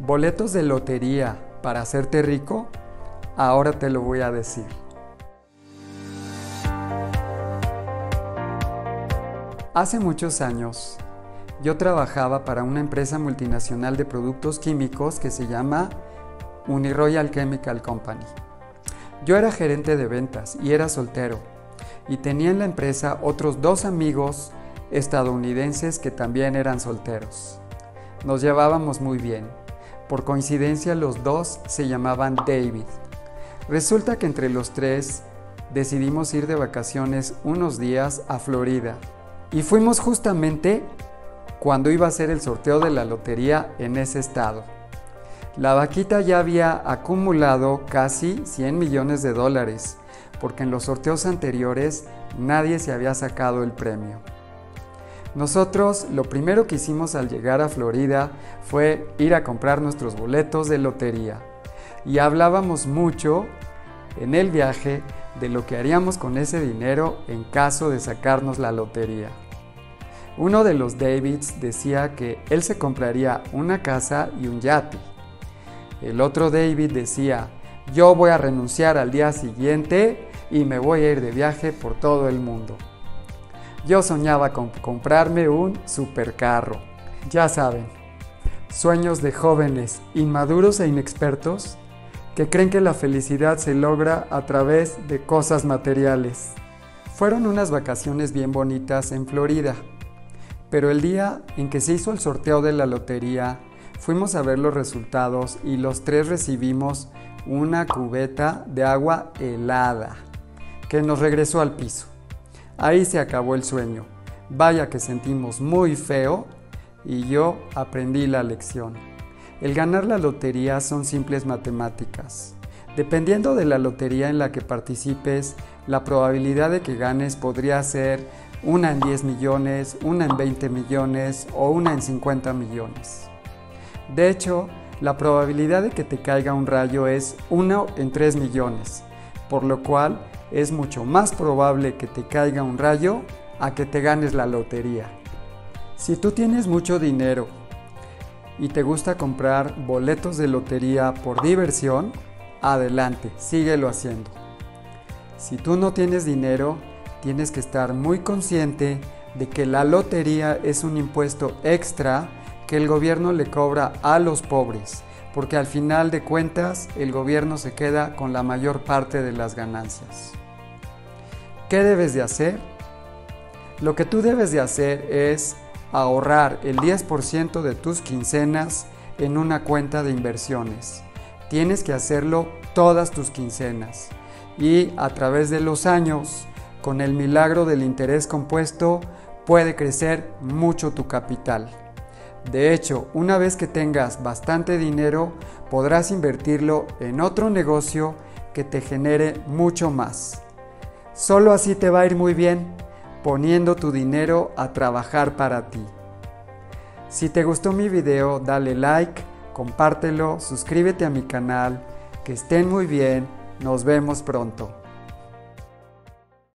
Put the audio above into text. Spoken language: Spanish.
¿Boletos de lotería para hacerte rico? Ahora te lo voy a decir. Hace muchos años yo trabajaba para una empresa multinacional de productos químicos que se llama Uniroyal Chemical Company. Yo era gerente de ventas y era soltero y tenía en la empresa otros dos amigos estadounidenses que también eran solteros. Nos llevábamos muy bien. Por coincidencia los dos se llamaban David. Resulta que entre los tres decidimos ir de vacaciones unos días a Florida y fuimos justamente cuando iba a ser el sorteo de la lotería en ese estado. La vaquita ya había acumulado casi 100 millones de dólares, porque en los sorteos anteriores nadie se había sacado el premio. Nosotros lo primero que hicimos al llegar a Florida fue ir a comprar nuestros boletos de lotería y hablábamos mucho en el viaje de lo que haríamos con ese dinero en caso de sacarnos la lotería. Uno de los Davids decía que él se compraría una casa y un yate. El otro David decía, yo voy a renunciar al día siguiente y me voy a ir de viaje por todo el mundo. Yo soñaba con comprarme un supercarro. Ya saben, sueños de jóvenes inmaduros e inexpertos que creen que la felicidad se logra a través de cosas materiales. Fueron unas vacaciones bien bonitas en Florida, pero el día en que se hizo el sorteo de la lotería, fuimos a ver los resultados y los tres recibimos una cubeta de agua helada que nos regresó al piso. Ahí se acabó el sueño. Vaya que sentimos muy feo y yo aprendí la lección. El ganar la lotería son simples matemáticas. Dependiendo de la lotería en la que participes, la probabilidad de que ganes podría ser una en 10 millones, una en 20 millones o una en 50 millones. De hecho, la probabilidad de que te caiga un rayo es 1 en 3 millones, por lo cual es mucho más probable que te caiga un rayo a que te ganes la lotería. Si tú tienes mucho dinero y te gusta comprar boletos de lotería por diversión, adelante, síguelo haciendo. Si tú no tienes dinero, tienes que estar muy consciente de que la lotería es un impuesto extra que el gobierno le cobra a los pobres, porque al final de cuentas el gobierno se queda con la mayor parte de las ganancias. ¿Qué debes de hacer? Lo que tú debes de hacer es ahorrar el 10% de tus quincenas en una cuenta de inversiones. Tienes que hacerlo todas tus quincenas y a través de los años, con el milagro del interés compuesto, puede crecer mucho tu capital. De hecho, una vez que tengas bastante dinero, podrás invertirlo en otro negocio que te genere mucho más. Solo así te va a ir muy bien poniendo tu dinero a trabajar para ti. Si te gustó mi video, dale like, compártelo, suscríbete a mi canal, que estén muy bien, nos vemos pronto.